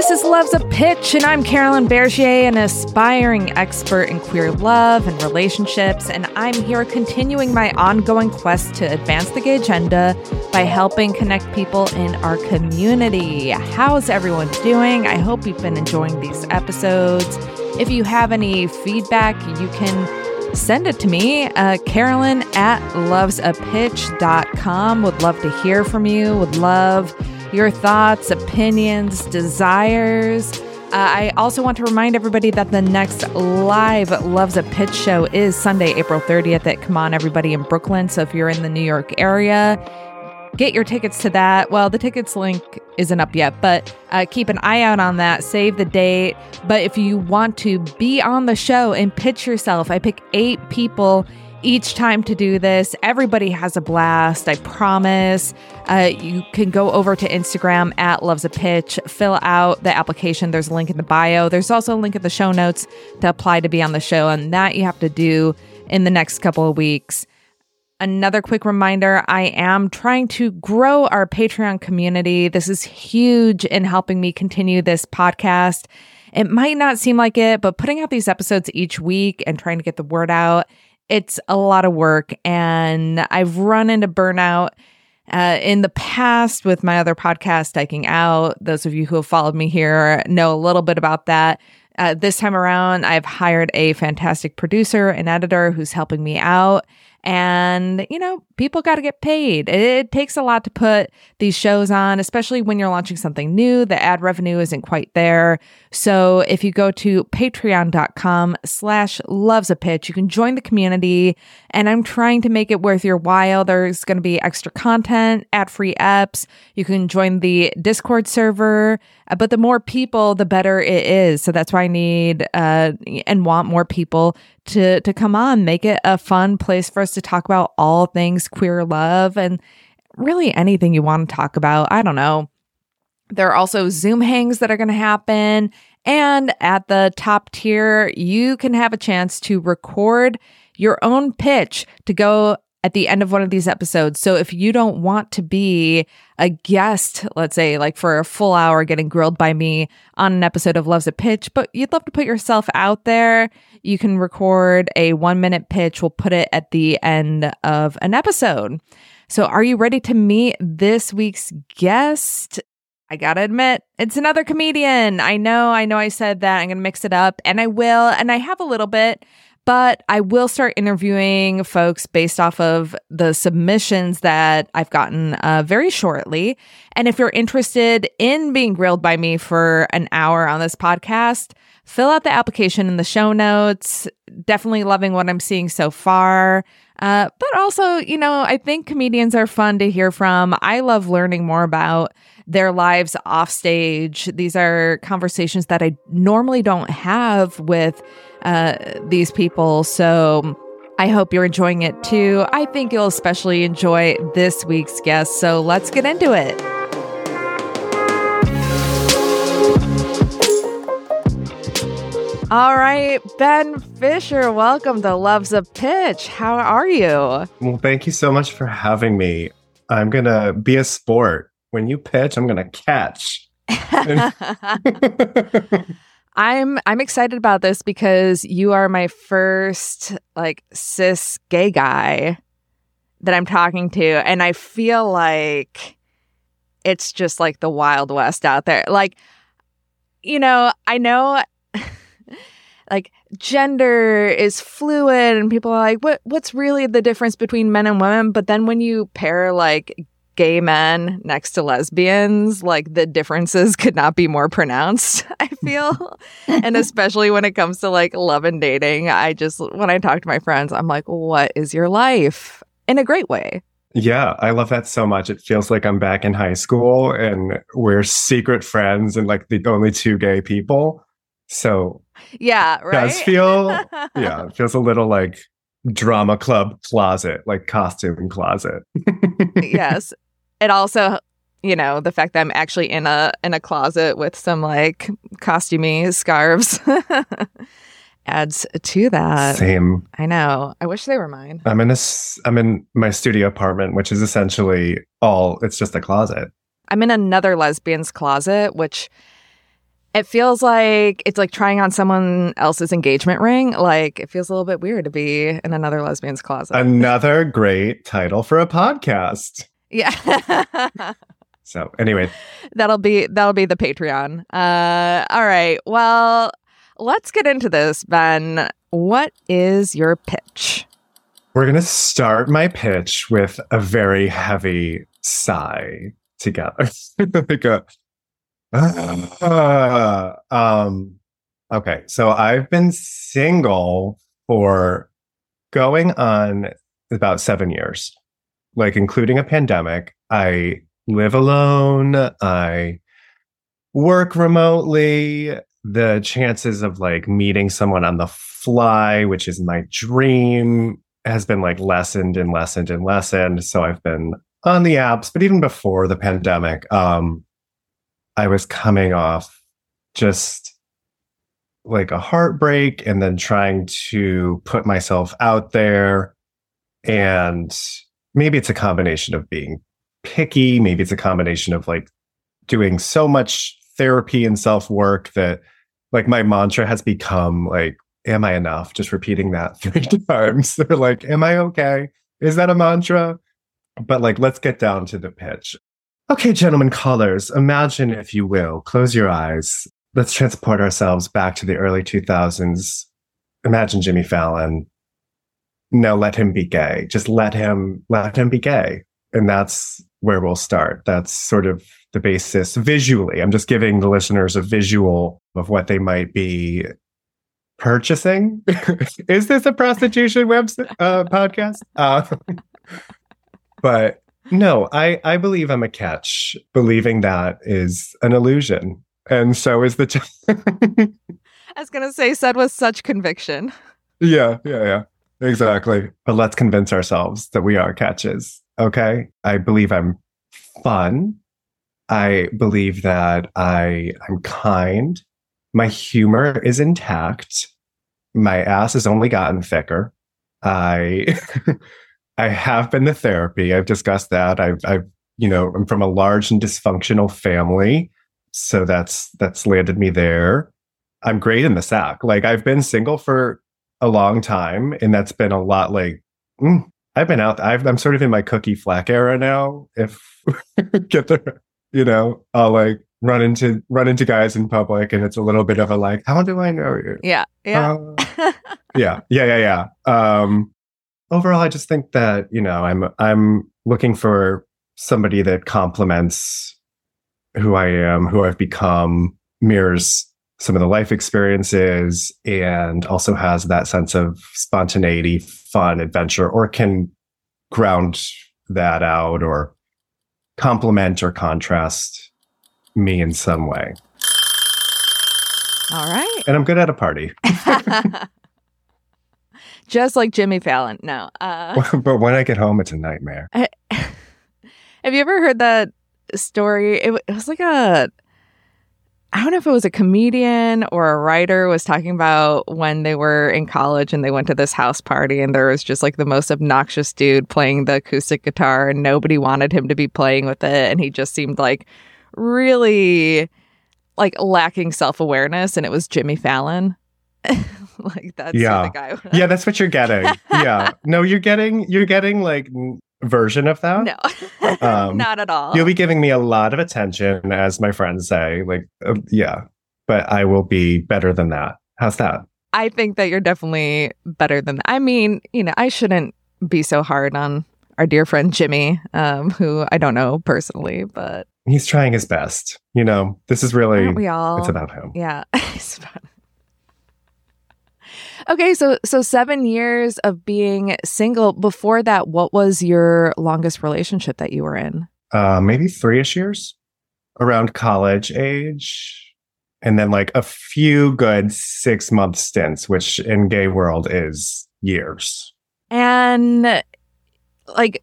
This is Love's a Pitch, and I'm Carolyn Bergier, an aspiring expert in queer love and relationships. And I'm here continuing my ongoing quest to advance the gay agenda by helping connect people in our community. How's everyone doing? I hope you've been enjoying these episodes. If you have any feedback, you can send it to me, uh, Carolyn at lovesapitch.com. Would love to hear from you. Would love your thoughts, opinions, desires. Uh, I also want to remind everybody that the next live Loves a Pitch show is Sunday, April 30th at Come On Everybody in Brooklyn. So if you're in the New York area, get your tickets to that. Well, the tickets link isn't up yet, but uh, keep an eye out on that. Save the date. But if you want to be on the show and pitch yourself, I pick eight people each time to do this. Everybody has a blast, I promise. Uh, you can go over to Instagram at Loves a Pitch, fill out the application. There's a link in the bio. There's also a link in the show notes to apply to be on the show, and that you have to do in the next couple of weeks. Another quick reminder I am trying to grow our Patreon community. This is huge in helping me continue this podcast. It might not seem like it, but putting out these episodes each week and trying to get the word out it's a lot of work and I've run into burnout uh, in the past with my other podcast, Dyking Out. Those of you who have followed me here know a little bit about that. Uh, this time around, I've hired a fantastic producer and editor who's helping me out. And, you know, people got to get paid. It, takes a lot to put these shows on, especially when you're launching something new. The ad revenue isn't quite there. So if you go to patreon.com slash loves a pitch, you can join the community. And I'm trying to make it worth your while. There's going to be extra content, ad free apps. You can join the Discord server. Uh, but the more people, the better it is. So that's why I need uh, and want more people to to come on, make it a fun place for us to talk about all things queer love and really anything you want to talk about. I don't know. There are also Zoom hangs that are going to happen. And at the top tier, you can have a chance to record your own pitch to go at the end of one of these episodes. So if you don't want to be a guest, let's say like for a full hour getting grilled by me on an episode of Loves a Pitch, but you'd love to put yourself out there, you can record a one minute pitch. We'll put it at the end of an episode. So are you ready to meet this week's guest? I gotta admit, it's another comedian. I know, I know I said that. I'm gonna mix it up, and I will, and I have a little bit but I will start interviewing folks based off of the submissions that I've gotten uh, very shortly. And if you're interested in being grilled by me for an hour on this podcast, fill out the application in the show notes. Definitely loving what I'm seeing so far. Uh, but also, you know, I think comedians are fun to hear from. I love learning more about their lives off stage. These are conversations that I normally don't have with uh, these people. So I hope you're enjoying it too. I think you'll especially enjoy this week's guest. So let's get into it. All right, Ben Fisher, welcome to Loves a Pitch. How are you? Well, thank you so much for having me. I'm going to be a sport. When you pitch, I'm going to catch. I'm I'm excited about this because you are my first like cis gay guy that I'm talking to and I feel like it's just like the wild west out there. Like you know, I know like gender is fluid and people are like what what's really the difference between men and women but then when you pair like gay men next to lesbians, like the differences could not be more pronounced, I feel. and especially when it comes to like love and dating, I just, when I talk to my friends, I'm like, what is your life? In a great way. Yeah, I love that so much. It feels like I'm back in high school and we're secret friends and like the only two gay people. So Yeah, it does feel yeah, it feels a little like drama club closet, like costume closet. yes. It also, you know, the fact that I'm actually in a in a closet with some like costumey scarves adds to that. Same. I know. I wish they were mine. I'm in a I'm in my studio apartment, which is essentially all it's just a closet. I'm in another lesbian's closet, which it feels like it's like trying on someone else's engagement ring. Like it feels a little bit weird to be in another lesbian's closet. Another great title for a podcast. yeah. So anyway, that'll be that'll be the Patreon. Uh all right. Well, let's get into this, Ben. What is your pitch? we're gonna start my pitch with a very heavy sigh together. like a Ah. um okay, so I've been single for going on about seven years, like including a pandemic. I live alone. I work remotely. The chances of like meeting someone on the fly, which is my dream, has been like lessened and lessened and lessened. So I've been on the apps, but even before the pandemic, um, I was coming off just like a heartbreak and then trying to put myself out there. And maybe it's a combination of being picky. Maybe it's a combination of like doing so much therapy and self work that like my mantra has become like, am I enough? Just repeating that three times. They're like, am I okay? Is that a mantra? But like, let's get down to the pitch. Okay, gentlemen callers, imagine if you will, close your eyes. Let's transport ourselves back to the early 2000s. Imagine Jimmy Fallon. No, let him be gay. Just let him, let him be gay. And that's where we'll start. That's sort of the basis visually. I'm just giving the listeners a visual of what they might be purchasing. Is this a prostitution website uh, podcast? Uh, but no, I, I believe I'm a catch. Believing that is an illusion. And so is the. T- I was gonna say said with such conviction. yeah, yeah, yeah. Exactly. But let's convince ourselves that we are catches. Okay. I believe I'm fun. I believe that I I'm kind. My humor is intact. My ass has only gotten thicker. I I have been to therapy. I've discussed that. I've I've you know, I'm from a large and dysfunctional family. So that's that's landed me there. I'm great in the sack. Like I've been single for a long time, and that's been a lot like mm, I've been out. I've, I'm sort of in my Cookie Fleck era now. If get the, you know, I'll like run into run into guys in public, and it's a little bit of a like, how do I know you? Yeah. Yeah. Uh, yeah, yeah, yeah, yeah. Um, overall, I just think that you know, I'm I'm looking for somebody that complements who I am, who I've become, mirrors some of the life experiences, and also has that sense of spontaneity, fun, adventure, or can ground that out or complement or contrast me in some way. All right. And I'm good at a party. Just like Jimmy Fallon. No. Uh, but when I get home, it's a nightmare. have you ever heard that story? It, it was like a. I don't know if it was a comedian or a writer was talking about when they were in college and they went to this house party and there was just like the most obnoxious dude playing the acoustic guitar and nobody wanted him to be playing with it and he just seemed like really like lacking self-awareness and it was Jimmy Fallon. like that's Yeah. the guy yeah that's what you're getting yeah no you're getting you're getting like version of that No. Um, Not at all. you'll be giving me a lot of attention as my friends say like uh, yeah but i will be better than that how's that I think that you're definitely better than that. I mean, you know, I shouldn't be so hard on our dear friend Jimmy, um, who I don't know personally, but he's trying his best you know this is really aren't we all? it's about him yeah. It's about- okay, so so 7 years of being single. Before that, what was your longest relationship that you were in? Uh, maybe three-ish years around college age. And then like a few good six month stints, which in gay world is years. And like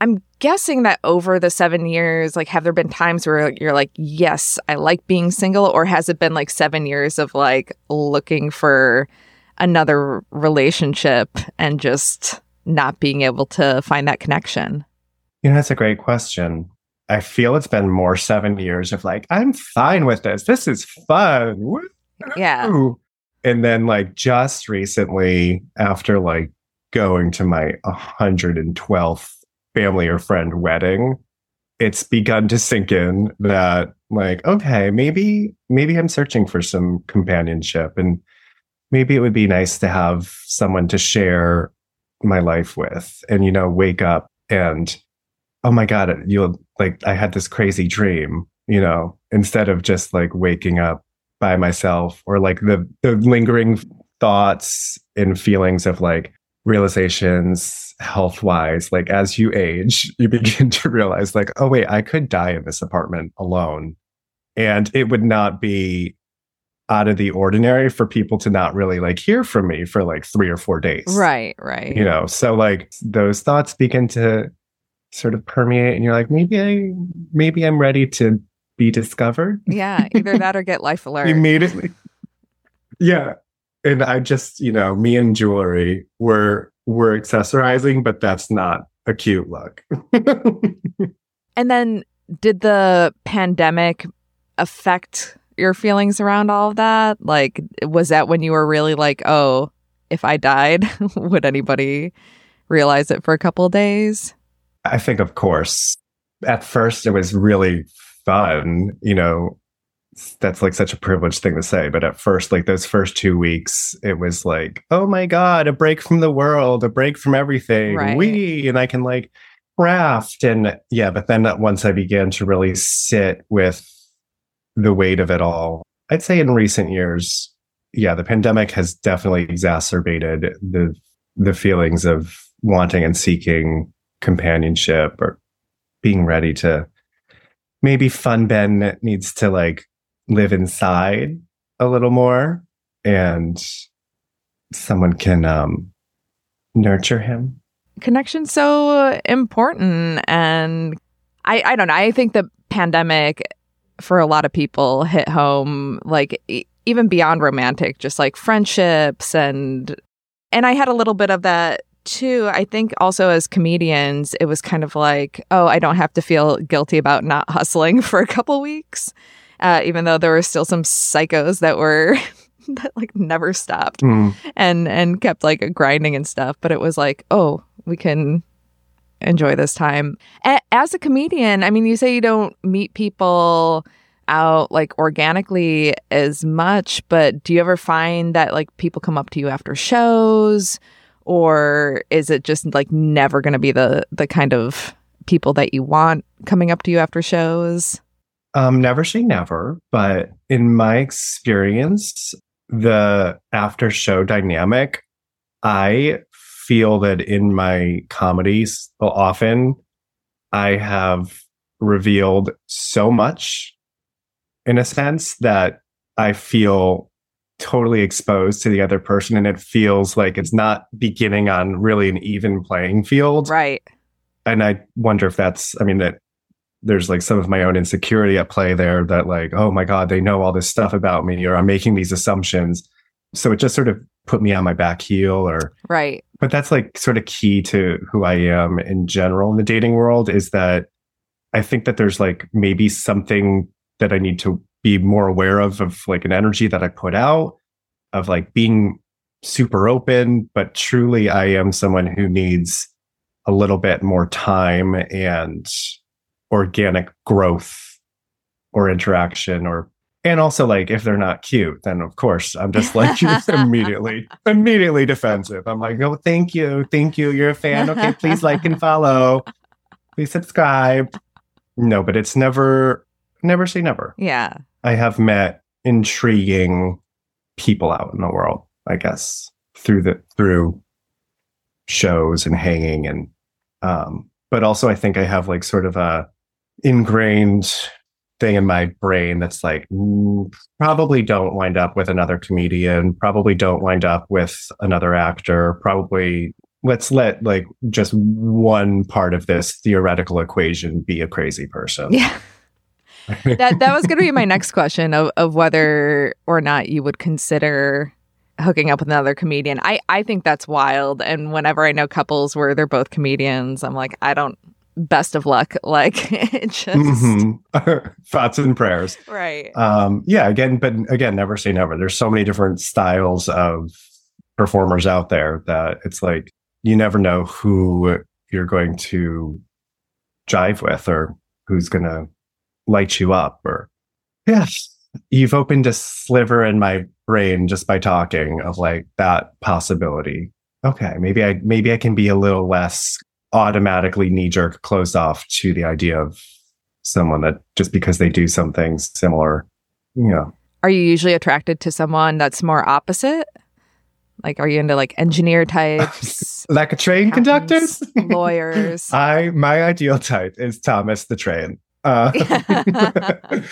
I'm guessing that over the seven years, like, have there been times where you're like, yes, I like being single? Or has it been like seven years of like looking for another relationship and just not being able to find that connection? You know, that's a great question. I feel it's been more seven years of like, I'm fine with this. This is fun. Yeah. And then, like, just recently, after like going to my 112th family or friend wedding, it's begun to sink in that, like, okay, maybe, maybe I'm searching for some companionship and maybe it would be nice to have someone to share my life with and, you know, wake up and, oh my God, you'll like, I had this crazy dream, you know, instead of just like waking up by myself or like the, the lingering thoughts and feelings of like realizations health wise like as you age you begin to realize like oh wait i could die in this apartment alone and it would not be out of the ordinary for people to not really like hear from me for like 3 or 4 days Right, right. you know so like those thoughts begin to sort of permeate and you're like maybe i maybe i'm ready to be discovered Yeah, either that or get life alert. immediately. yeah. And I just, you know, me and jewelry were were accessorizing, but that's not a cute look. And then did the pandemic affect your feelings around all of that? Like, was that when you were really like, oh, if I died, would anybody realize it for a couple of days? I think of course. At first it was really fun, you know, that's like such a privileged thing to say, but at first like those first 2 weeks it was like, "Oh my god, a break from the world, a break from everything." Right. We and I can like craft and yeah but then once i began to really sit with the weight of it all i'd say in recent years yeah the pandemic has definitely exacerbated the the feelings of wanting and seeking companionship or being ready to maybe fun ben needs to like live inside a little more and someone can um nurture him Connection's so important. And I, I don't know. I think the pandemic for a lot of people hit home, like even beyond romantic, just like friendships and and I had a little bit of that too. I think also as comedians, it was kind of like, oh, I don't have to feel guilty about not hustling for a couple weeks, uh, even though there were still some psychos that were that like never stopped Mm. and and kept like grinding and stuff. But it was like, oh, we can enjoy this time. A- as a comedian, I mean, you say you don't meet people out like organically as much, but do you ever find that like people come up to you after shows or is it just like never going to be the the kind of people that you want coming up to you after shows? Um, never say never, but in my experience, the after show dynamic, I feel that in my comedies, well, often I have revealed so much in a sense that I feel totally exposed to the other person and it feels like it's not beginning on really an even playing field Right. and I wonder if that's, I mean, that there's like some of my own insecurity at play there that, like, oh my God, they know all this stuff about me, or I'm making these assumptions. So it just sort of put me on my back heel, or, Right. but that's like sort of key to who I am in general in the dating world is that I think that there's like maybe something that I need to be more aware of, of like an energy that I put out, of like being super open, but truly I am someone who needs a little bit more time and organic growth or interaction or and also like if they're not cute then of course i'm just like immediately immediately defensive. I'm like oh thank you thank you you're a fan. Okay please like and follow. Please subscribe. No but it's never never say never. Yeah. i have met intriguing people out in the world I guess, through the through shows and hanging and um but also I think I have like sort of a ingrained thing in my brain that's like mm, probably don't wind up with another comedian, probably don't wind up with another actor, probably let's let like just one part of this theoretical equation be a crazy person. Yeah. that that was going to be my next question of of whether or not you would consider hooking up with another comedian. I I think that's wild and whenever I know couples where they're both comedians, I'm like I don't best of luck like it just Mhm. thoughts and prayers. right. Um yeah, again but again never say never. There's so many different styles of performers out there that it's like you never know who you're going to jive with or who's going to light you up or yes you've opened a sliver in my brain just by talking of like that possibility okay maybe i maybe i can be a little less automatically knee jerk closed off to the idea of someone that just because they do something similar you know Are you usually attracted to someone that's more opposite? Like are you into like engineer types, like a train accountants, conductor lawyers? I my ideal type is Thomas the Train. Uh,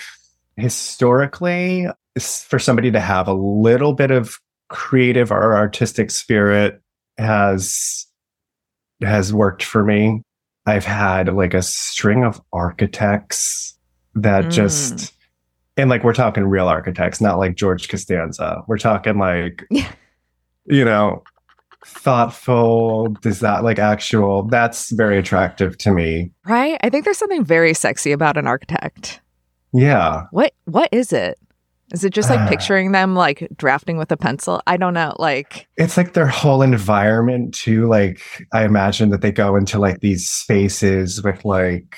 historically, for somebody to have a little bit of creative or artistic spirit has has worked for me. I've had like a string of architects that Mm. just and like we're talking real architects, not like George Costanza. We're talking like you know thoughtful design like actual that's very attractive to me right? I think there's something very sexy about an architect. yeah What what is it? Is it just like Uh. picturing them like drafting with a pencil? I don't know. Like it's like their whole environment too like i imagine that they go into like these spaces with like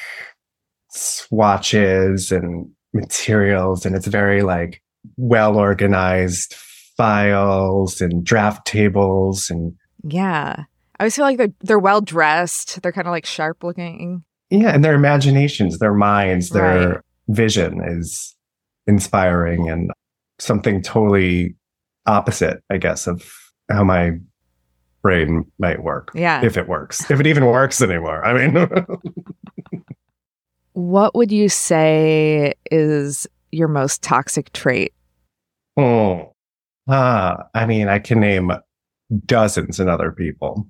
swatches and materials and it's very like well organized files and draft tables and yeah. I always feel like they're they're well dressed. They're kind of like sharp looking. yeah and their imaginations their minds their Right. vision is inspiring and something totally opposite i guess of how my brain might work Yeah. if it works if it even works anymore i mean What would you say is your most toxic trait? oh ah i mean i can name dozens and other people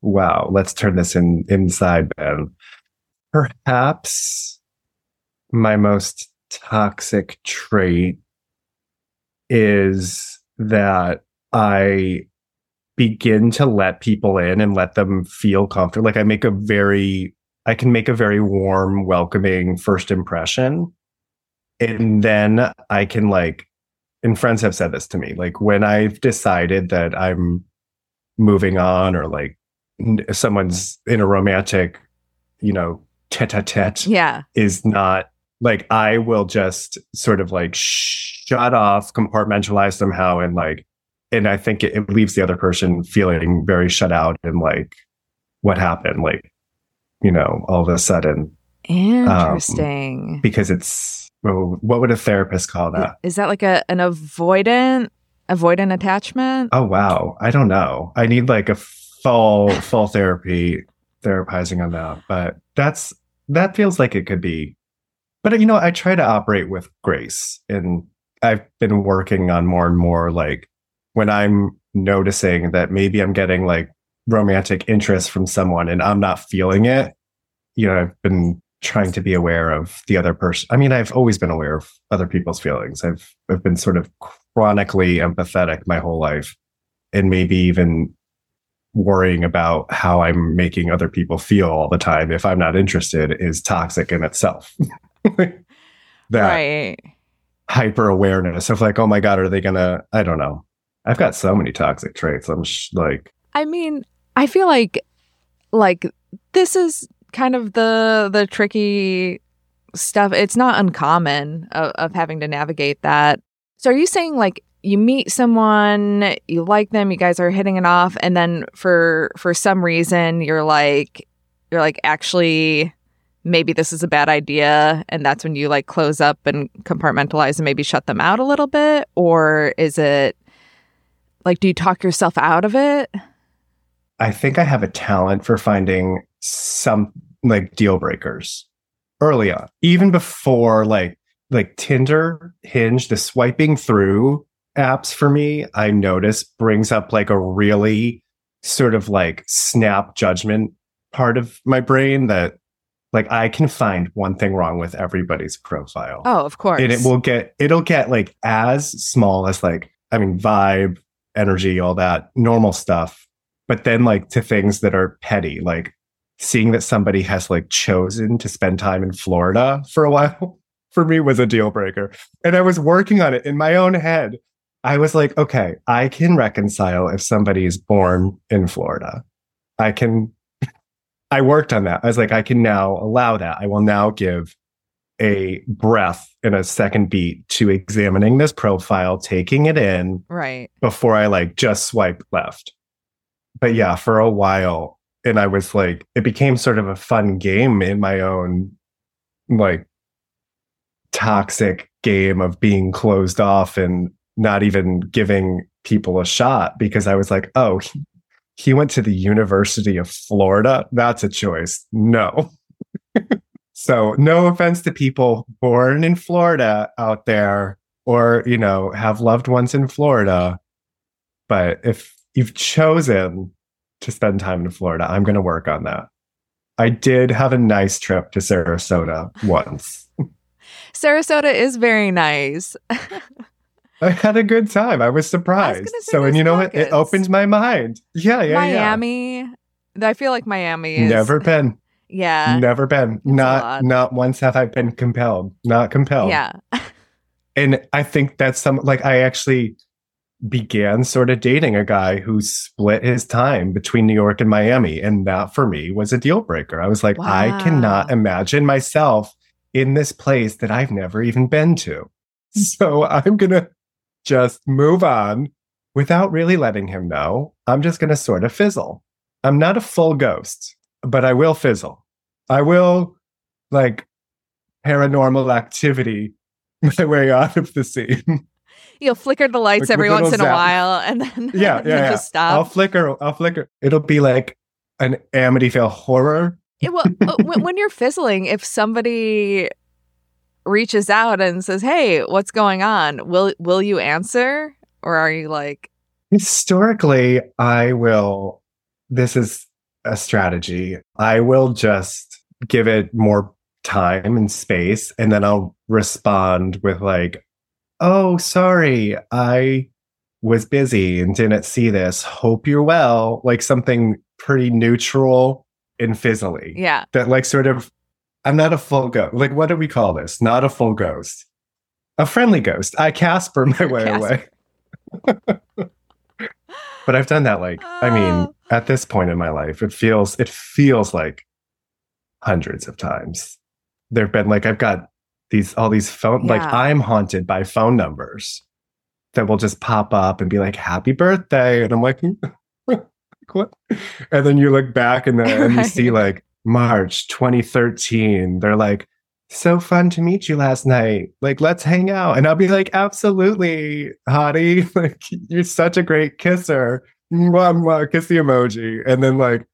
wow let's turn this in inside ben perhaps my most toxic trait is that i begin to let people in and let them feel comfortable like i make a very i can make a very warm welcoming first impression and then i can like and friends have said this to me like when i've decided that i'm moving on or like someone's in a romantic you know tete-a-tete Yeah. is not like I will just sort of like shut off, compartmentalize somehow, and like, and I think it, it leaves the other person feeling very shut out and like, what happened? Like, you know, all of a sudden, um, Interesting. because it's well, what would a therapist call that? Is that like a an avoidant avoidant attachment? Oh wow, I don't know. I need like a full full therapy therapizing on that, but that's that feels like it could be. But you know, I try to operate with grace, and I've been working on more and more like when I'm noticing that maybe I'm getting like romantic interest from someone and I'm not feeling it. You know, I've been trying to be aware of the other person. I mean, I've always been aware of other people's feelings. I've I've been sort of chronically empathetic my whole life and maybe even worrying about how I'm making other people feel all the time if I'm not interested is toxic in itself. that Right. hyper awareness of like, oh my God, are they gonna? I don't know. I've got so many toxic traits. I'm sh- like, I mean, I feel like like this is kind of the the tricky stuff. It's not uncommon of, of having to navigate that. So are you saying like you meet someone, you like them, you guys are hitting it off, and then for for some reason you're like you're like actually maybe this is a bad idea and that's when you like close up and compartmentalize and maybe shut them out a little bit or is it Like, do you talk yourself out of it? I think I have a talent for finding some like deal breakers early on, even before like like Tinder, Hinge, the swiping through apps for me, I notice brings up like a really sort of like snap judgment part of my brain that like I can find one thing wrong with everybody's profile. Oh, of course. And it will get it'll get like as small as like I mean vibe, energy, all that normal stuff. But then like to things that are petty, like seeing that somebody has like chosen to spend time in Florida for a while for me was a deal breaker. And I was working on it in my own head. I was like, okay, I can reconcile if somebody is born in Florida. I can I worked on that. I was like, I can now allow that. I will now give a breath and a second beat to examining this profile, taking it in right before I like just swipe left. But yeah, for a while, and I was like, it became sort of a fun game in my own like toxic game of being closed off and not even giving people a shot because I was like, oh, he went to the University of Florida. That's a choice. No. so, no offense to people born in Florida out there or, you know, have loved ones in Florida. But if you've chosen to spend time in Florida, I'm going to work on that. I did have a nice trip to Sarasota once. Sarasota is very nice. I had a good time. I was surprised. was say so, and you know what? It pockets. opened my mind. Yeah, yeah, Miami. I feel like Miami is Never been. Yeah. Never been. a Not not once have I been compelled. Not compelled. Yeah. And I think that's some like I actually began sort of dating a guy who split his time between New York and Miami. And that for me was a deal breaker. I was like, I cannot imagine myself in this place that I've never even been to. Hmm. So I'm gonna just move on without really letting him know. I'm just gonna sort of fizzle. I'm not a full ghost, but I will fizzle. I will like paranormal activity my way out of the scene. You'll flicker the lights Like, every once in a while and then, yeah, yeah, yeah. just I'll flicker. I'll flicker. It'll be like an Amityville horror. Yeah, well, uh, when you're fizzling, if somebody reaches out and says, "Hey, what's going on?" Will will you answer, or are you like, Historically, I will. This is a strategy. I will just give it more time and space, and then I'll respond with like, "Oh, sorry, I was busy and didn't see this. Hope you're well." Like something pretty neutral and fizzly. "Yeah, that like sort of I'm not a full ghost. Like what do we call this? Not a full ghost. A friendly ghost. I Casper my way Casper. away. but I've done that like I mean Oh. at this point in my life it feels it feels like hundreds of times. There've been like I've got these all these phone like I'm haunted by phone numbers that will just pop up and be like happy birthday and I'm like what? And then you look back and then and you see like March 2013. They're like, so fun to meet you last night. Like, let's hang out. And I'll be like, absolutely, hottie. Like, you're such a great kisser. Mwah, mwah, kiss the emoji. And then, like,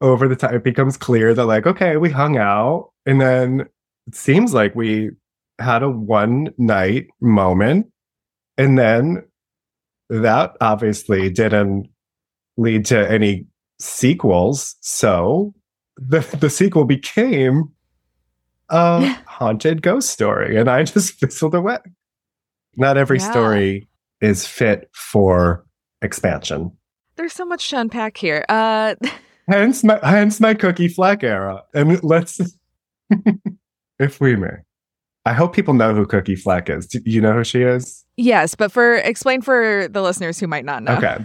over the time, it becomes clear that, like, okay, we hung out. And then it seems like we had a one night moment. And then that obviously didn't lead to any sequels. So the the sequel became a haunted ghost story, and I just fizzled away. Not every Yeah. story is fit for expansion. there's so much to unpack here." Uh, Hence my hence my Cookie Fleck era. And let's if we may. I hope people know who Cookie Fleck is. Do you know who she is? yes, but for explain for the listeners who might not know. Okay.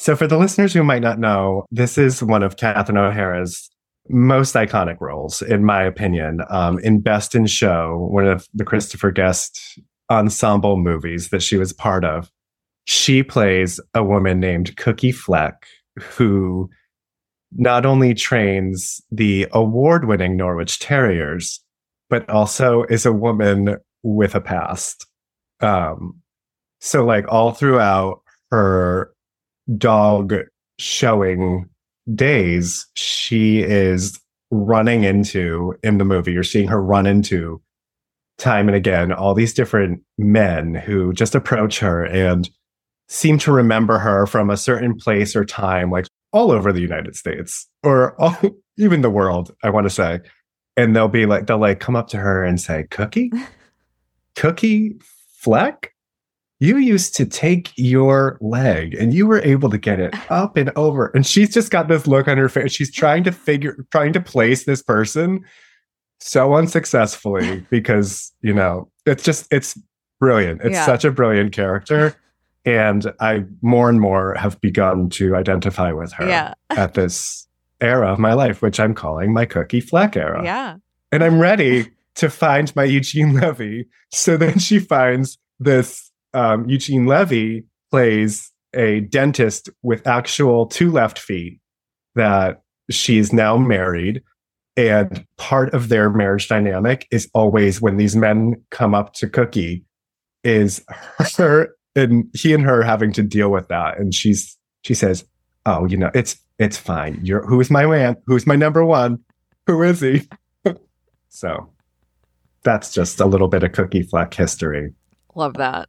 So, for the listeners who might not know, this is one of Catherine O'Hara's most iconic roles, in my opinion, um, in Best in Show, one of the Christopher Guest ensemble movies that she was part of. She plays a woman named Cookie Fleck, who not only trains the award winning Norwich Terriers, but also is a woman with a past. Um, so, like, all throughout her dog showing days, she is running into in the movie, you're seeing her run into time and again all these different men who just approach her and seem to remember her from a certain place or time, like all over the United States or all, even the world, I want to say. And they'll be like, they'll like come up to her and say, Cookie? Cookie Fleck? You used to take your leg and you were able to get it up and over. And she's just got this look on her face. She's trying to figure, trying to place this person so unsuccessfully because, you know, it's just, it's brilliant. It's Yeah. such a brilliant character. And I more and more have begun to identify with her Yeah. at this era of my life, which I'm calling my Cookie Fleck era. Yeah. And I'm ready to find my Eugene Levy. So then she finds this um, Eugene Levy plays a dentist with actual two left feet that she's now married. And part of their marriage dynamic is always when these men come up to Cookie, is her and he and her having to deal with that. And she's she says, Oh, you know, it's it's fine. You're who is my man? Who's my number one? Who is he? so that's just a little bit of cookie fleck history. Love that.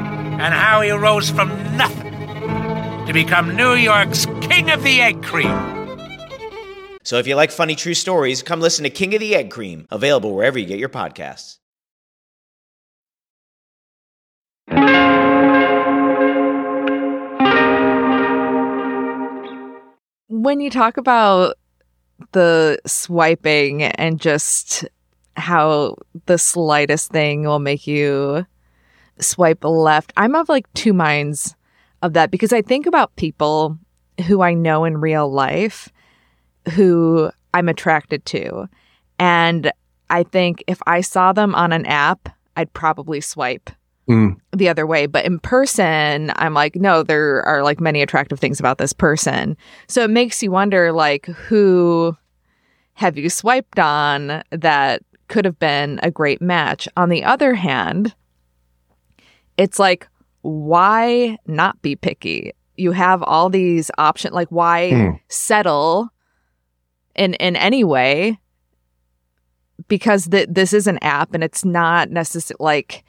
and how he rose from nothing to become New York's King of the Egg Cream. So if you like funny true stories, come listen to King of the Egg Cream, available wherever you get your podcasts. when you talk about the swiping and just how the slightest thing will make you swipe left, I'm of like two minds of that because I think about people who I know in real life who I'm attracted to. And I think if I saw them on an app, I'd probably swipe Mm. the other way. But in person, I'm like, no, there are like many attractive things about this person. So it makes you wonder, like, who have you swiped on that could have been a great match? On the other hand, it's like, why not be picky? You have all these options. Like, why Hmm. settle in in any way? Because th- this is an app, and it's not necessarily like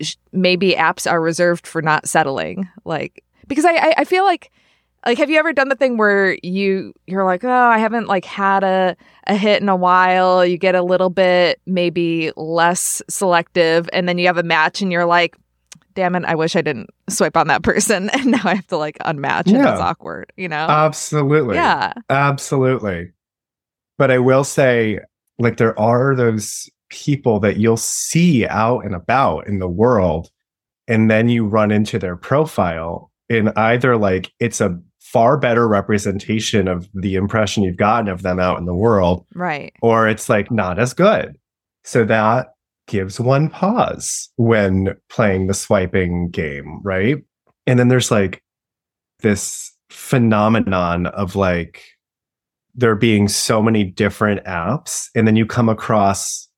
sh- maybe apps are reserved for not settling like because I, I i feel like like have you ever done the thing where you you're like oh i haven't like had a a hit in a while you get a little bit maybe less selective and then you have a match and you're like damn it i wish i didn't swipe on that person and now i have to like unmatch and Yeah. it's awkward you know Absolutely. yeah Absolutely. But I will say, like, there are those people that you'll see out and about in the world, and then you run into their profile, and either like it's a far better representation of the impression you've gotten of them out in the world, right or it's like not as good. So that gives one pause when playing the swiping game, right? And then there's like this phenomenon of like there being so many different apps, and then you come across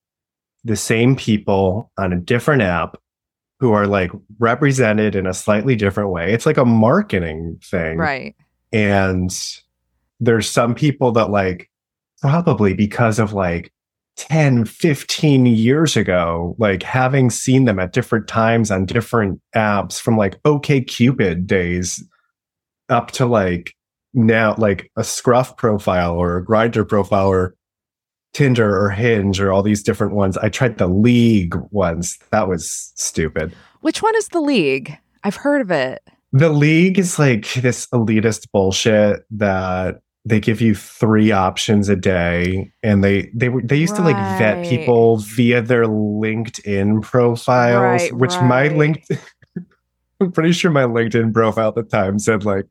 the same people on a different app who are like represented in a slightly different way. It's like a marketing thing right and there's some people that like probably because of like 10 15 years ago like having seen them at different times on different apps from like OkCupid days up to like now like a scruff profile or a Grindr profile or Tinder or Hinge or all these different ones. I tried the League once. That was stupid. Which one is the League? I've heard of it. The League is like this elitist bullshit that they give you three options a day and they they were they used to like vet people via their LinkedIn profiles, Right, which my right. link I'm pretty sure my LinkedIn profile at the time said like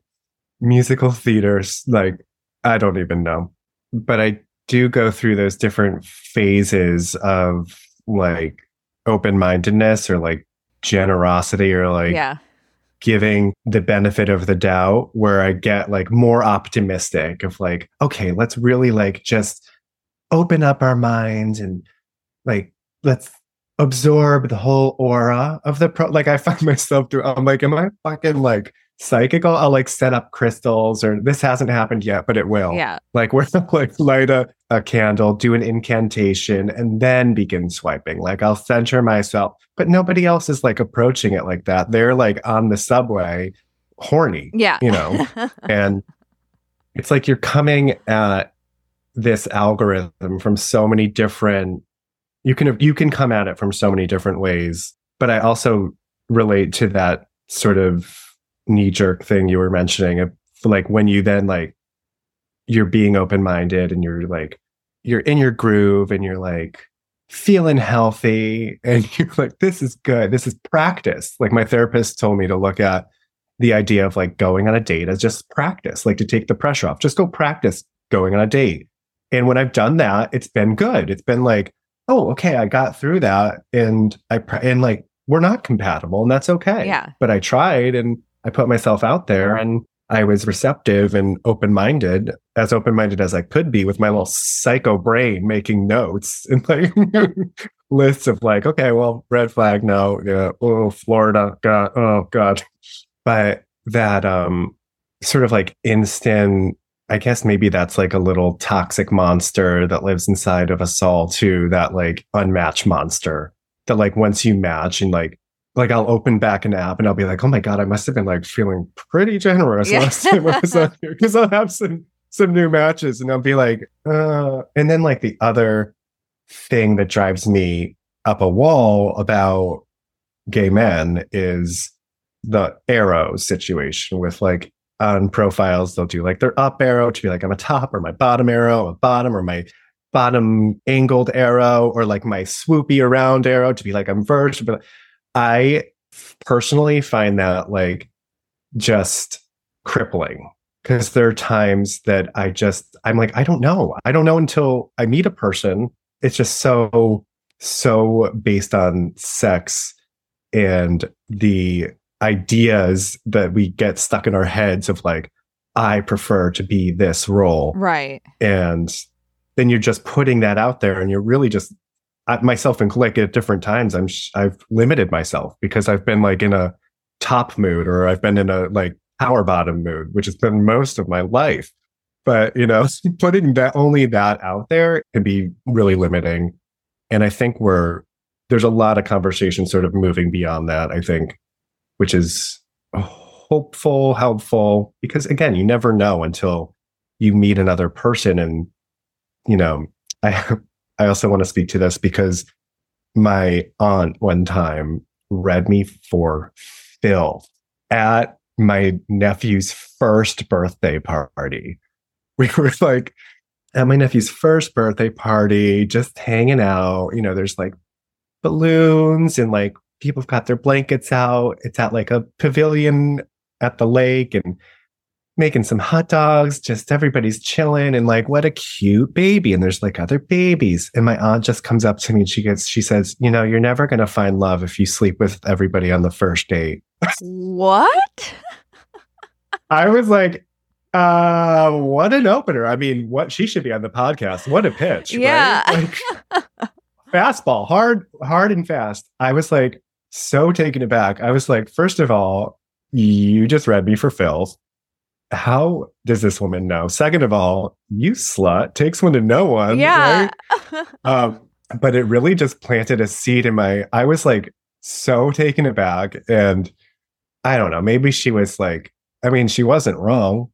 musical theaters, like I don't even know. But I do go through those different phases of like open-mindedness or like generosity or like yeah. Giving the benefit of the doubt where I get like more optimistic of like, okay, let's really like just open up our minds and like let's absorb the whole aura of the pro like I find myself through I'm like, am I fucking like psychical? I'll like set up crystals or this hasn't happened yet, but it will. Yeah. Like we're like light a, a candle, do an incantation, and then begin swiping. Like I'll center myself, but nobody else is like approaching it like that. They're like on the subway, horny, Yeah. you know, and it's like you're coming at this algorithm from so many different. You can you can come at it from so many different ways, but I also relate to that sort of knee jerk thing you were mentioning like when you then like you're being open minded and you're like you're in your groove and you're like feeling healthy and you're like this is good. This is practice. Like my therapist told me to look at the idea of like going on a date as just practice like to take the pressure off. Just go practice going on a date. And when i've done that it's been good. It's been like oh okay i got through that and i and like we're not compatible and that's okay. Yeah. but i tried and i put myself out there and I was receptive and open minded, as open minded as I could be with my little psycho brain making notes and like lists of like, okay, well, red flag, no, yeah, oh, Florida, God, oh, God. But that um sort of like instant, I guess maybe that's like a little toxic monster that lives inside of us all too, that like unmatched monster that like once you match and like like I'll open back an app and I'll be like, oh my god, I must have been like feeling pretty generous Yeah. last time I was on here because I'll have some some new matches and I'll be like, uh. And then like the other thing that drives me up a wall about gay men is the arrow situation with like on profiles they'll do like their up arrow to be like I'm a top or my bottom arrow, a bottom or my bottom angled arrow or like my swoopy around arrow to be like I'm verged. But I personally find that like just crippling because there are times that I just I'm like I don't know. I don't know until I meet a person. It's just so so based on sex and the ideas that we get stuck in our heads of like I prefer to be this role Right. and then you're just putting that out there and you're really just I, myself and like at different times i'm sh- i've limited myself because i've been like in a top mood or i've been in a like power bottom mood which has been most of my life. But you know putting that only that out there can be really limiting. And i think we're there's a lot of conversation sort of moving beyond that i think which is hopeful helpful because again you never know until you meet another person and you know i i also want to speak to this because my aunt one time read me for filth at my nephew's first birthday party. We were like at my nephew's first birthday party just hanging out you know there's like balloons and like people have got their blankets out. It's at like a pavilion at the lake and making some hot dogs. Just everybody's chilling and like, what a cute baby. And there's like other babies. And my aunt just comes up to me and she gets, she says, you know, you're never going to find love if you sleep with everybody on the first date. What? I was like, uh, what an opener. I mean, what she should be on the podcast. What a pitch. Yeah. Right? Like, fastball, hard, hard and fast. I was like so taken aback. I was like, first of all, you just read me for filth. How does this woman know? Second of all, you slut takes one to know one. yeah. right? Um, but it really just planted a seed in my. I was like so taken aback, and I don't know. Maybe she was like. I mean, she wasn't wrong.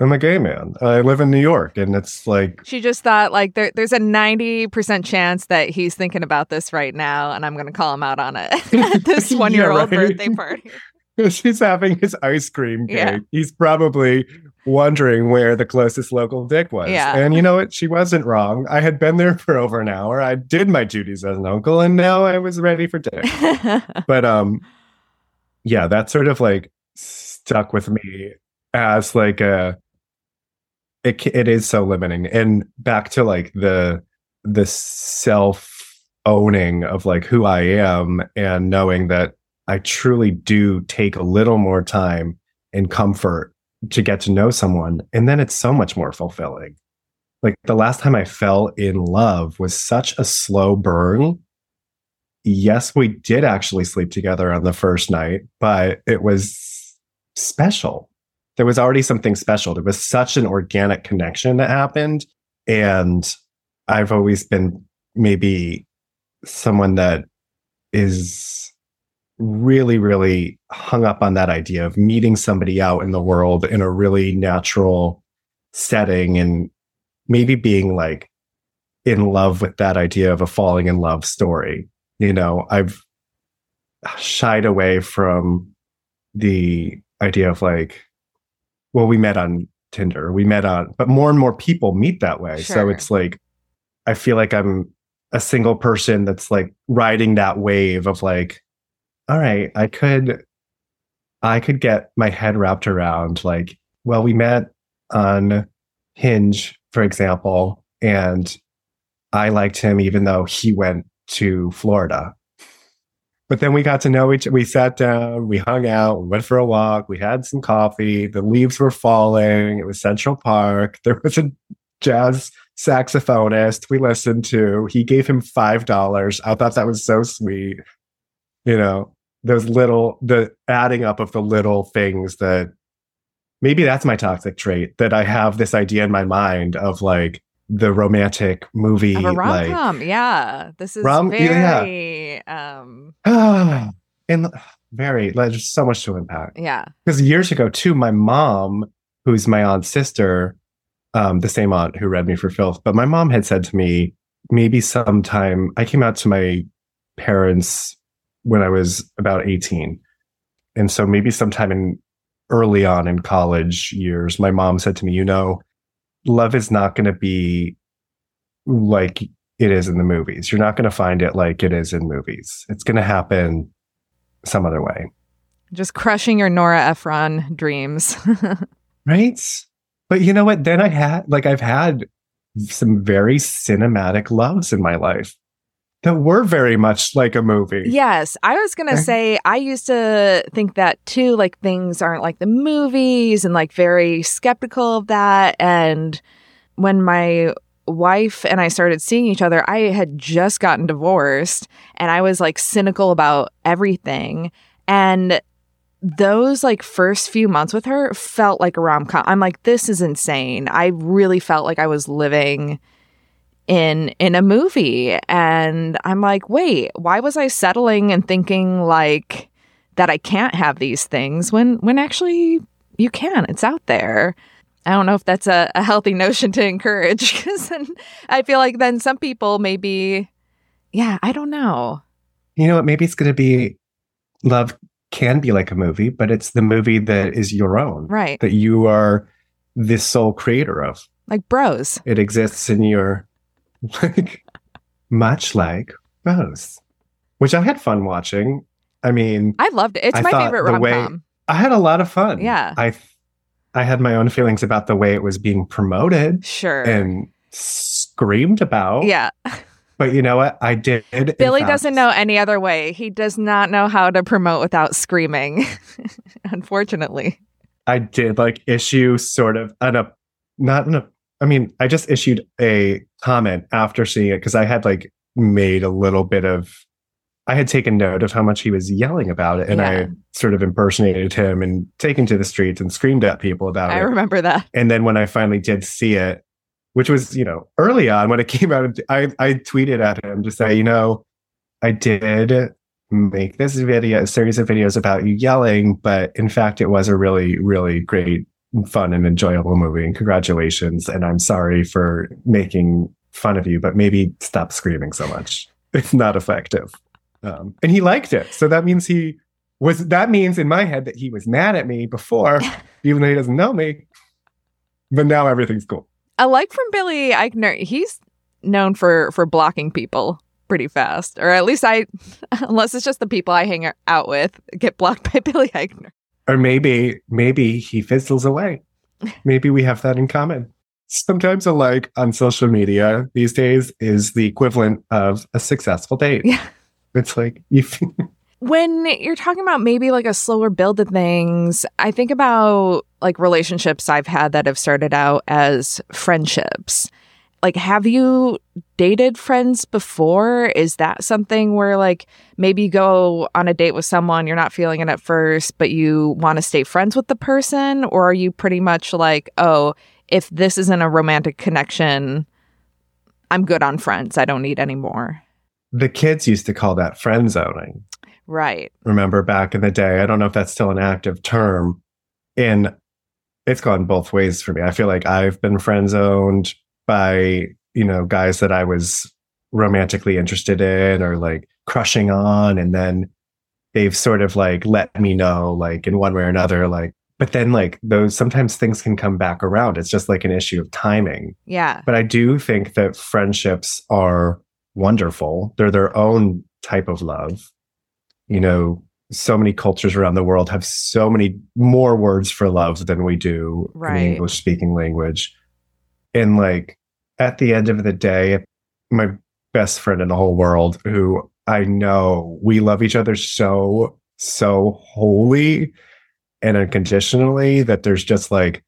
I'm a gay man. I live in New York, and it's like She just thought like there, there's a 90% chance that he's thinking about this right now, and I'm going to call him out on it at this one year old right. birthday party. she's having his ice cream cake. Yeah. He's probably wondering where the closest local dick was. Yeah. And you know what? She wasn't wrong. I had been there for over an hour. I did my duties as an uncle, and now I was ready for dick. but um, yeah, that sort of like stuck with me as like a. It it is so limiting, and back to like the the self owning of like who I am and knowing that I truly do take a little more time and comfort to get to know someone. And then it's so much more fulfilling. Like the last time I fell in love was such a slow burn. Yes, we did actually sleep together on the first night, but it was special. There was already something special. There was such an organic connection that happened. And I've always been maybe someone that is really, really hung up on that idea of meeting somebody out in the world in a really natural setting and maybe being like in love with that idea of a falling in love story. You know, I've shied away from the idea of like, well, we met on Tinder, we met on, but more and more people meet that way. So it's like, I feel like I'm a single person that's like riding that wave of like, all right, I could, I could get my head wrapped around like, well, we met on Hinge, for example, and I liked him even though he went to Florida. But then we got to know each we sat down, we hung out, we went for a walk, we had some coffee, the leaves were falling, it was Central Park. There was a jazz saxophonist we listened to. He gave him five dollars. I thought that was so sweet. You know, those little the adding up of the little things that maybe that's my toxic trait that I have this idea in my mind of like the romantic movie Of a rom like. Yeah. This is Rom- yeah. very, um, and very like, there's so much to unpack. yeah. Because years ago, too, my mom, who's my aunt's sister, um, the same aunt who read me for filth, but my mom had said to me, maybe sometime I came out to my parents when I was about 18. And so maybe sometime in early on in college years, my mom said to me, you know, love is not going to be like it is in the movies. You're not going to find it like it is in movies. It's going to happen some other way. Just crushing your Nora Ephron dreams. Right. But you know what? Then I had, like, I've had some very cinematic loves in my life that were very much like a movie. Yes, I was going to say I used to think that too like things aren't like the movies and like very skeptical of that and when my wife and I started seeing each other, I had just gotten divorced and I was like cynical about everything and those like first few months with her felt like a rom-com. I'm like this is insane. I really felt like I was living in in a movie. And i'm like wait why was i settling and thinking like that i can't have these things when when actually you can? It's out there. I don't know if that's a, a healthy notion to encourage because then i feel like then some people maybe yeah i don't know. You know what? Maybe it's going to be love can be like a movie, but it's the movie that is your own, right. that you are the sole creator of. like Bros. It exists in your, like, much like Bros, which I had fun watching. I mean, i loved it it's I my favorite rom-com I had a lot of fun. Yeah. I I had my own feelings about the way it was being promoted sure and screamed about. yeah But you know what? I did. Billy fact- doesn't know any other way. He does not know how to promote without screaming. Unfortunately. I did like issue sort of an up, not an. I mean, I just issued a comment after seeing it because I had like made a little bit of. I had taken note of how much he was yelling about it, and Yeah. I sort of impersonated him and taken to the streets and screamed at people about I it. I remember that. And then when I finally did see it, which was, you know, early on when it came out, I, I tweeted at him to say, you know, I did make this video, a series of videos about you yelling, but in fact, it was a really, really great fun and enjoyable movie. And congratulations. And I'm sorry for making fun of you, but maybe stop screaming so much. It's not effective. Um, and he liked it. So that means he was, that means in my head that he was mad at me before, even though he doesn't know me. But now everything's cool. I like from Billy Eichner, he's known for for blocking people pretty fast, or at least I, unless it's just the people I hang out with, get blocked by Billy Eichner. Or maybe, maybe he fizzles away. Maybe we have that in common. Sometimes a like on social media these days is the equivalent of a successful date. Yeah. It's like you. when you're talking about maybe like a slower build to things, I think about like relationships I've had that have started out as friendships. Like, have you dated friends before? Is that something where like maybe you go on a date with someone, you're not feeling it at first, but you want to stay friends with the person? Or are you pretty much like, oh, if this isn't a romantic connection, I'm good on friends. I don't need any more. The kids used to call that friend zoning. Right. Remember back in the day, I don't know if that's still an active term. And it's gone both ways for me. I feel like I've been friend zoned by, you know, guys that I was romantically interested in or like crushing on. And then they've sort of like let me know, like in one way or another, like, but then like those sometimes things can come back around. It's just like an issue of timing. Yeah. But I do think that friendships are wonderful. They're their own type of love. You know, so many cultures around the world have so many more words for love than we do Right. in the English speaking language. And like at the end of the day, my best friend in the whole world, who I know we love each other so, so wholly and unconditionally that there's just like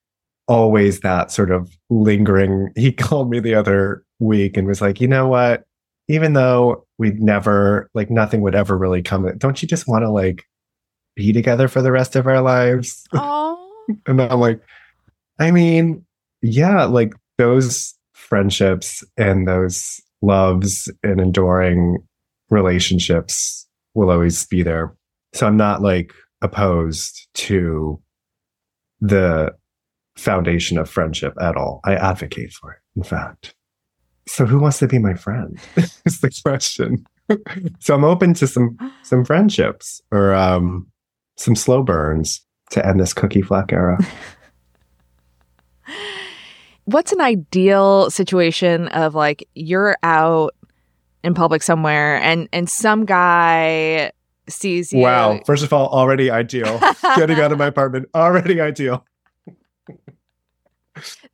always that sort of lingering. He called me the other week and was like, you know what? Even though we'd never, like, nothing would ever really come, don't you just want to like be together for the rest of our lives? And I'm like, I mean, yeah, like those friendships and those loves and enduring relationships will always be there. So I'm not like opposed to the foundation of friendship at all. I advocate for it, in fact. So who wants to be my friend? is the question. so I'm open to some some friendships or um some slow burns to end this Cookie Fleck era. What's an ideal situation of like you're out in public somewhere and and some guy sees you Wow. First of all, already ideal. Getting out of my apartment, already ideal.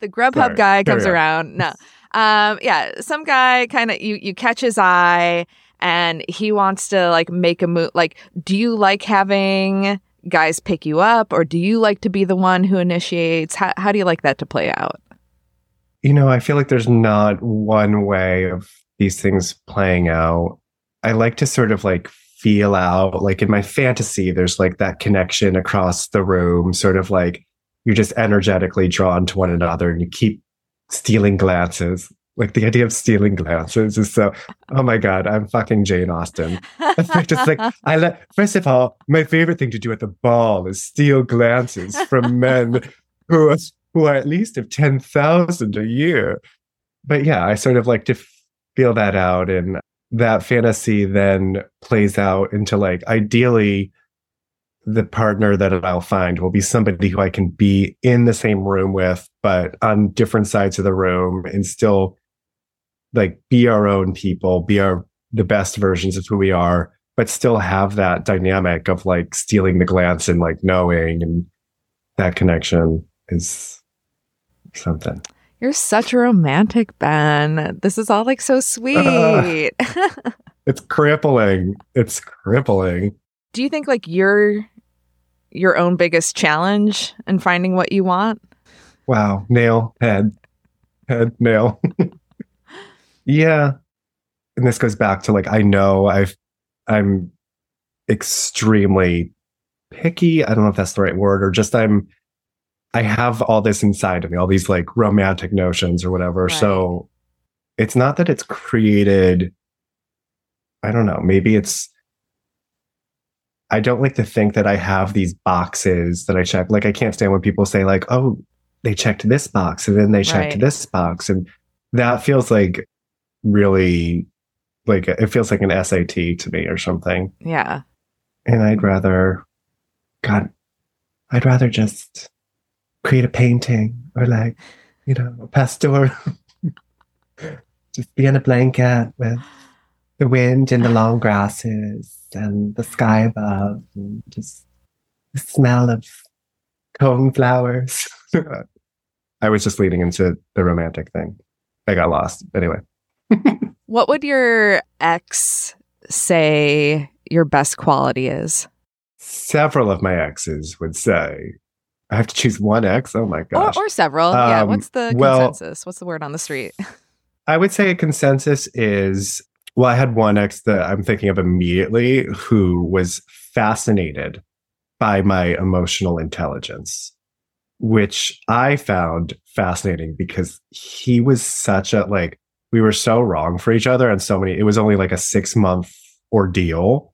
the Grubhub Sorry, guy comes around. No. Um yeah, some guy kind of you you catch his eye and he wants to like make a move like do you like having guys pick you up or do you like to be the one who initiates? How how do you like that to play out? You know, I feel like there's not one way of these things playing out. I like to sort of like feel out, like in my fantasy, there's like that connection across the room, sort of like you're just energetically drawn to one another and you keep stealing glances. Like the idea of stealing glances is so, oh my God, I'm fucking Jane Austen. Just like, I let, first of all, my favorite thing to do at the ball is steal glances from men who are, who are at least of 10,000 a year. But yeah, I sort of like to feel that out. And that fantasy then plays out into like, ideally, the partner that I'll find will be somebody who I can be in the same room with, but on different sides of the room and still like be our own people, be our the best versions of who we are, but still have that dynamic of like stealing the glance and like knowing and that connection is something. You're such a romantic, Ben. This is all like so sweet. It's crippling. It's crippling. Do you think like you're your own biggest challenge in finding what you want? Wow. Nail, head, head, nail. yeah. And this goes back to like, I know I've, I'm extremely picky. I don't know if that's the right word or just I'm, I have all this inside of me, all these like romantic notions or whatever. So it's not that it's created, I don't know, maybe it's, I don't like to think that I have these boxes that I check. Like I can't stand when people say like, "Oh, they checked this box and then they checked Right. this box," and that feels like really like it feels like an SAT to me or something. Yeah. And I'd rather, God, I'd rather just create a painting or like, you know, a pastel, just be in a blanket with the wind and the long grasses and the sky above and just the smell of cone flowers. I was just leading into the romantic thing. I got lost. Anyway, What would your ex say your best quality is? several of my exes would say, I have to choose one ex. Oh my Or, gosh. or several. yeah. Um, What's the well- consensus? What's the word on the street? I would say a consensus is well, I had one ex that I'm thinking of immediately who was fascinated by my emotional intelligence, which I found fascinating because he was such a like, we were so wrong for each other. And so many, it was only like a six month ordeal.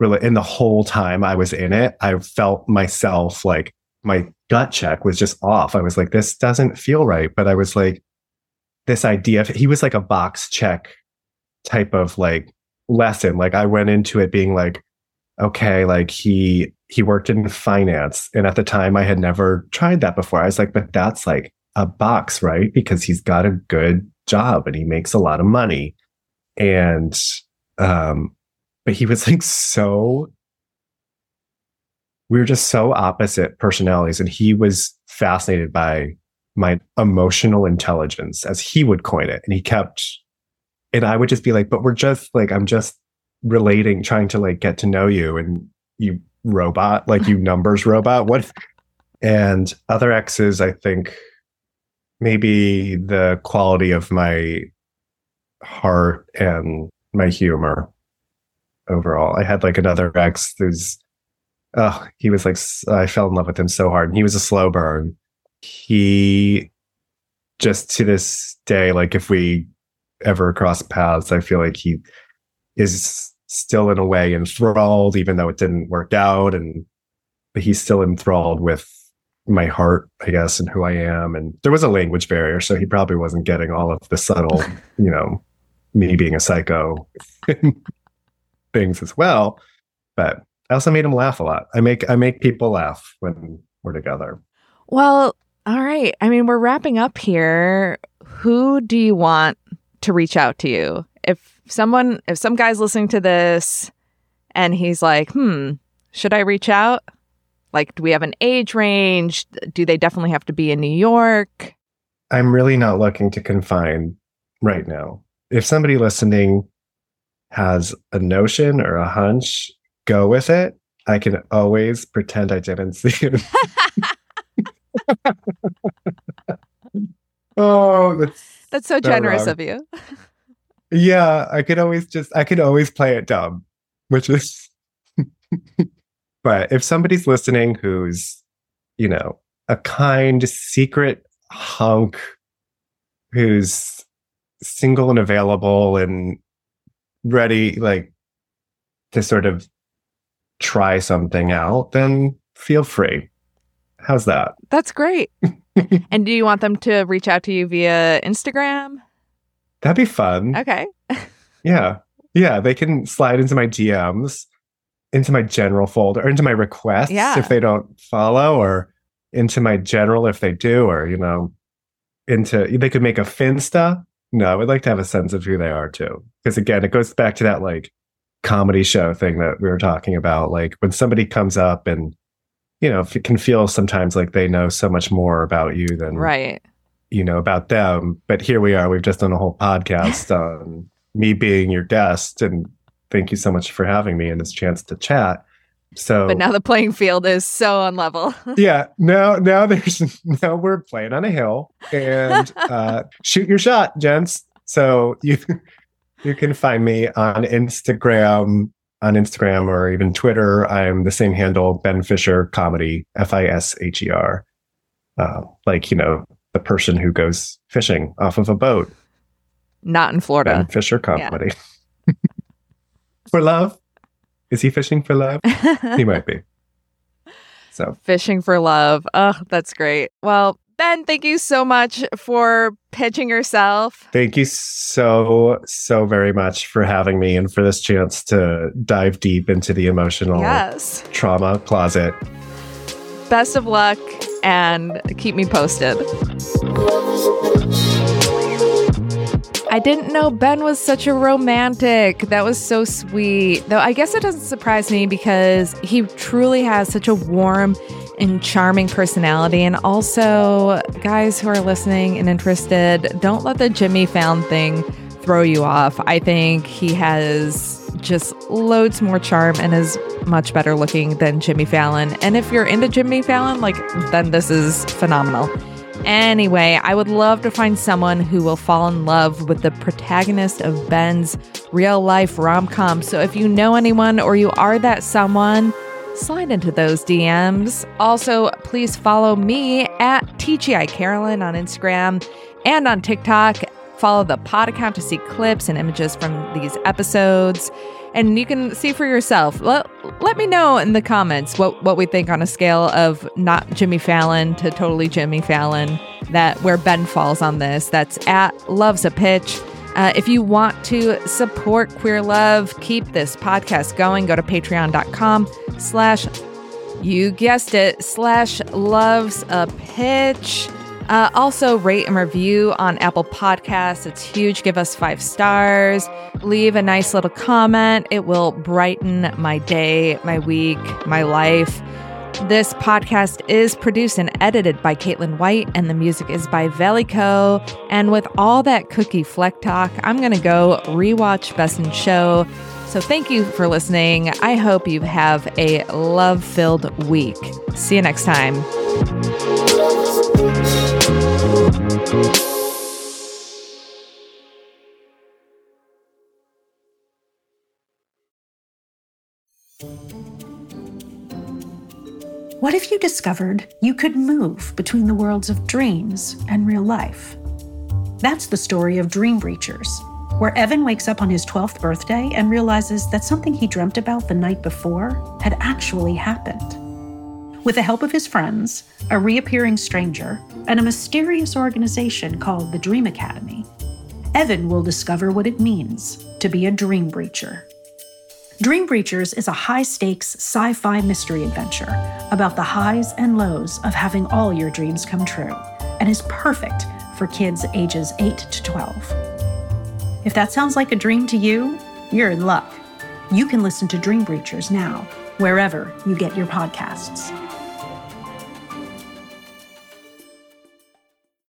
Really, and the whole time I was in it, I felt myself like my gut check was just off. I was like, this doesn't feel right. But I was like, this idea of he was like a box check type of like lesson. Like I went into it being like, okay, like he he worked in finance. And at the time I had never tried that before. I was like, but that's like a box, right? Because he's got a good job and he makes a lot of money. And um, but he was like so we were just so opposite personalities and he was fascinated by my emotional intelligence as he would coin it. And he kept and i would just be like but we're just like i'm just relating trying to like get to know you and you robot like you numbers robot what and other exes i think maybe the quality of my heart and my humor overall. I had like another ex who's oh he was like I fell in love with him so hard and he was a slow burn. He just to this day like if we ever cross paths i feel like he is still in a way enthralled even though it didn't work out and but he's still enthralled with my heart i guess and who i am and there was a language barrier so he probably wasn't getting all of the subtle you know me being a psycho things as well but i also made him laugh a lot i make i make people laugh when we're together Well, all right. I mean, we're wrapping up here. Who do you want to reach out to you? If someone, if some guy's listening to this and he's like, hmm, should I reach out? Like, do we have an age range? Do they definitely have to be in New York? I'm really not looking to confine right now. If somebody listening has a notion or a hunch, go with it. I can always pretend I didn't see it. oh, that's That's so So generous wrong. of you. yeah. I could always just I could always play it dumb, which is. but if somebody's listening who's, you know, a kind secret hunk who's single and available and ready, like to sort of try something out, then feel free. How's that? That's great. and do you want them to reach out to you via Instagram? That'd be fun. Okay. Yeah. Yeah. They can slide into my DMs, into my general folder, or into my requests Yeah. if they don't follow, or into my general if they do, or, you know, into they could make a Finsta. No, I would like to have a sense of who they are too. Because again, it goes back to that like comedy show thing that we were talking about. Like when somebody comes up and, you know, it can feel sometimes like they know so much more about you than Right. you know, about them. But here we are. We've just done a whole podcast on me being your guest. And thank you so much for having me and this chance to chat. So, But now the playing field is so unlevel. yeah, now, now there's, now we're playing on a hill and uh, shoot your shot, gents. So you, you can find me on Instagram, on Instagram or even Twitter. I'm the same handle, Ben Fisher Comedy, F I S H E R. Uh, like, you know, the person who goes fishing off of a boat. Not in Florida. Ben Fisher Comedy. For love. Is he fishing for love? he might be. So Fishing for love. Oh, that's great. Well, Ben, thank you so much for pitching yourself. Thank you so, so very much for having me and for this chance to dive deep into the emotional Yes. trauma closet. Best of luck and keep me posted. I didn't know Ben was such a romantic. That was so sweet. Though I guess it doesn't surprise me because he truly has such a warm and charming personality. And also, guys who are listening and interested, don't let the Jimmy Fallon thing throw you off. I think he has just loads more charm and is much better looking than Jimmy Fallon. And if you're into Jimmy Fallon, like, then this is phenomenal. Anyway, I would love to find someone who will fall in love with the protagonist of Ben's real life rom com. So if you know anyone or you are that someone, slide into those DMs. Also, please follow me at TGI Carolyn on Instagram and on TikTok. Follow the pod account to see clips and images from these episodes. And you can see for yourself. Let, let me know in the comments what, what we think on a scale of not Jimmy Fallon to totally Jimmy Fallon, that where Ben falls on this. That's at Loves a Pitch. Uh, if you want to support Queer Love, keep this podcast going, go to patreon.com slash, you guessed it, slash loves a pitch. Uh, also, rate and review on Apple Podcasts. It's huge. Give us five stars. Leave a nice little comment. It will brighten my day, my week, my life. This podcast is produced and edited by Caitlin White, and the music is by Velico. And with all that Cookie Fleck talk, I'm going to go rewatch Best in Show. So thank you for listening. I hope you have a love filled week. See you next time. What if you discovered you could move between the worlds of dreams and real life? That's the story of Dream Breachers, where Evan wakes up on his 12th birthday and realizes that something he dreamt about the night before had actually happened. With the help of his friends, a reappearing stranger, and a mysterious organization called the Dream Academy, Evan will discover what it means to be a dream breacher. Dream Breachers is a high stakes sci fi mystery adventure about the highs and lows of having all your dreams come true and is perfect for kids ages 8 to 12. If that sounds like a dream to you, you're in luck. You can listen to Dream Breachers now, wherever you get your podcasts.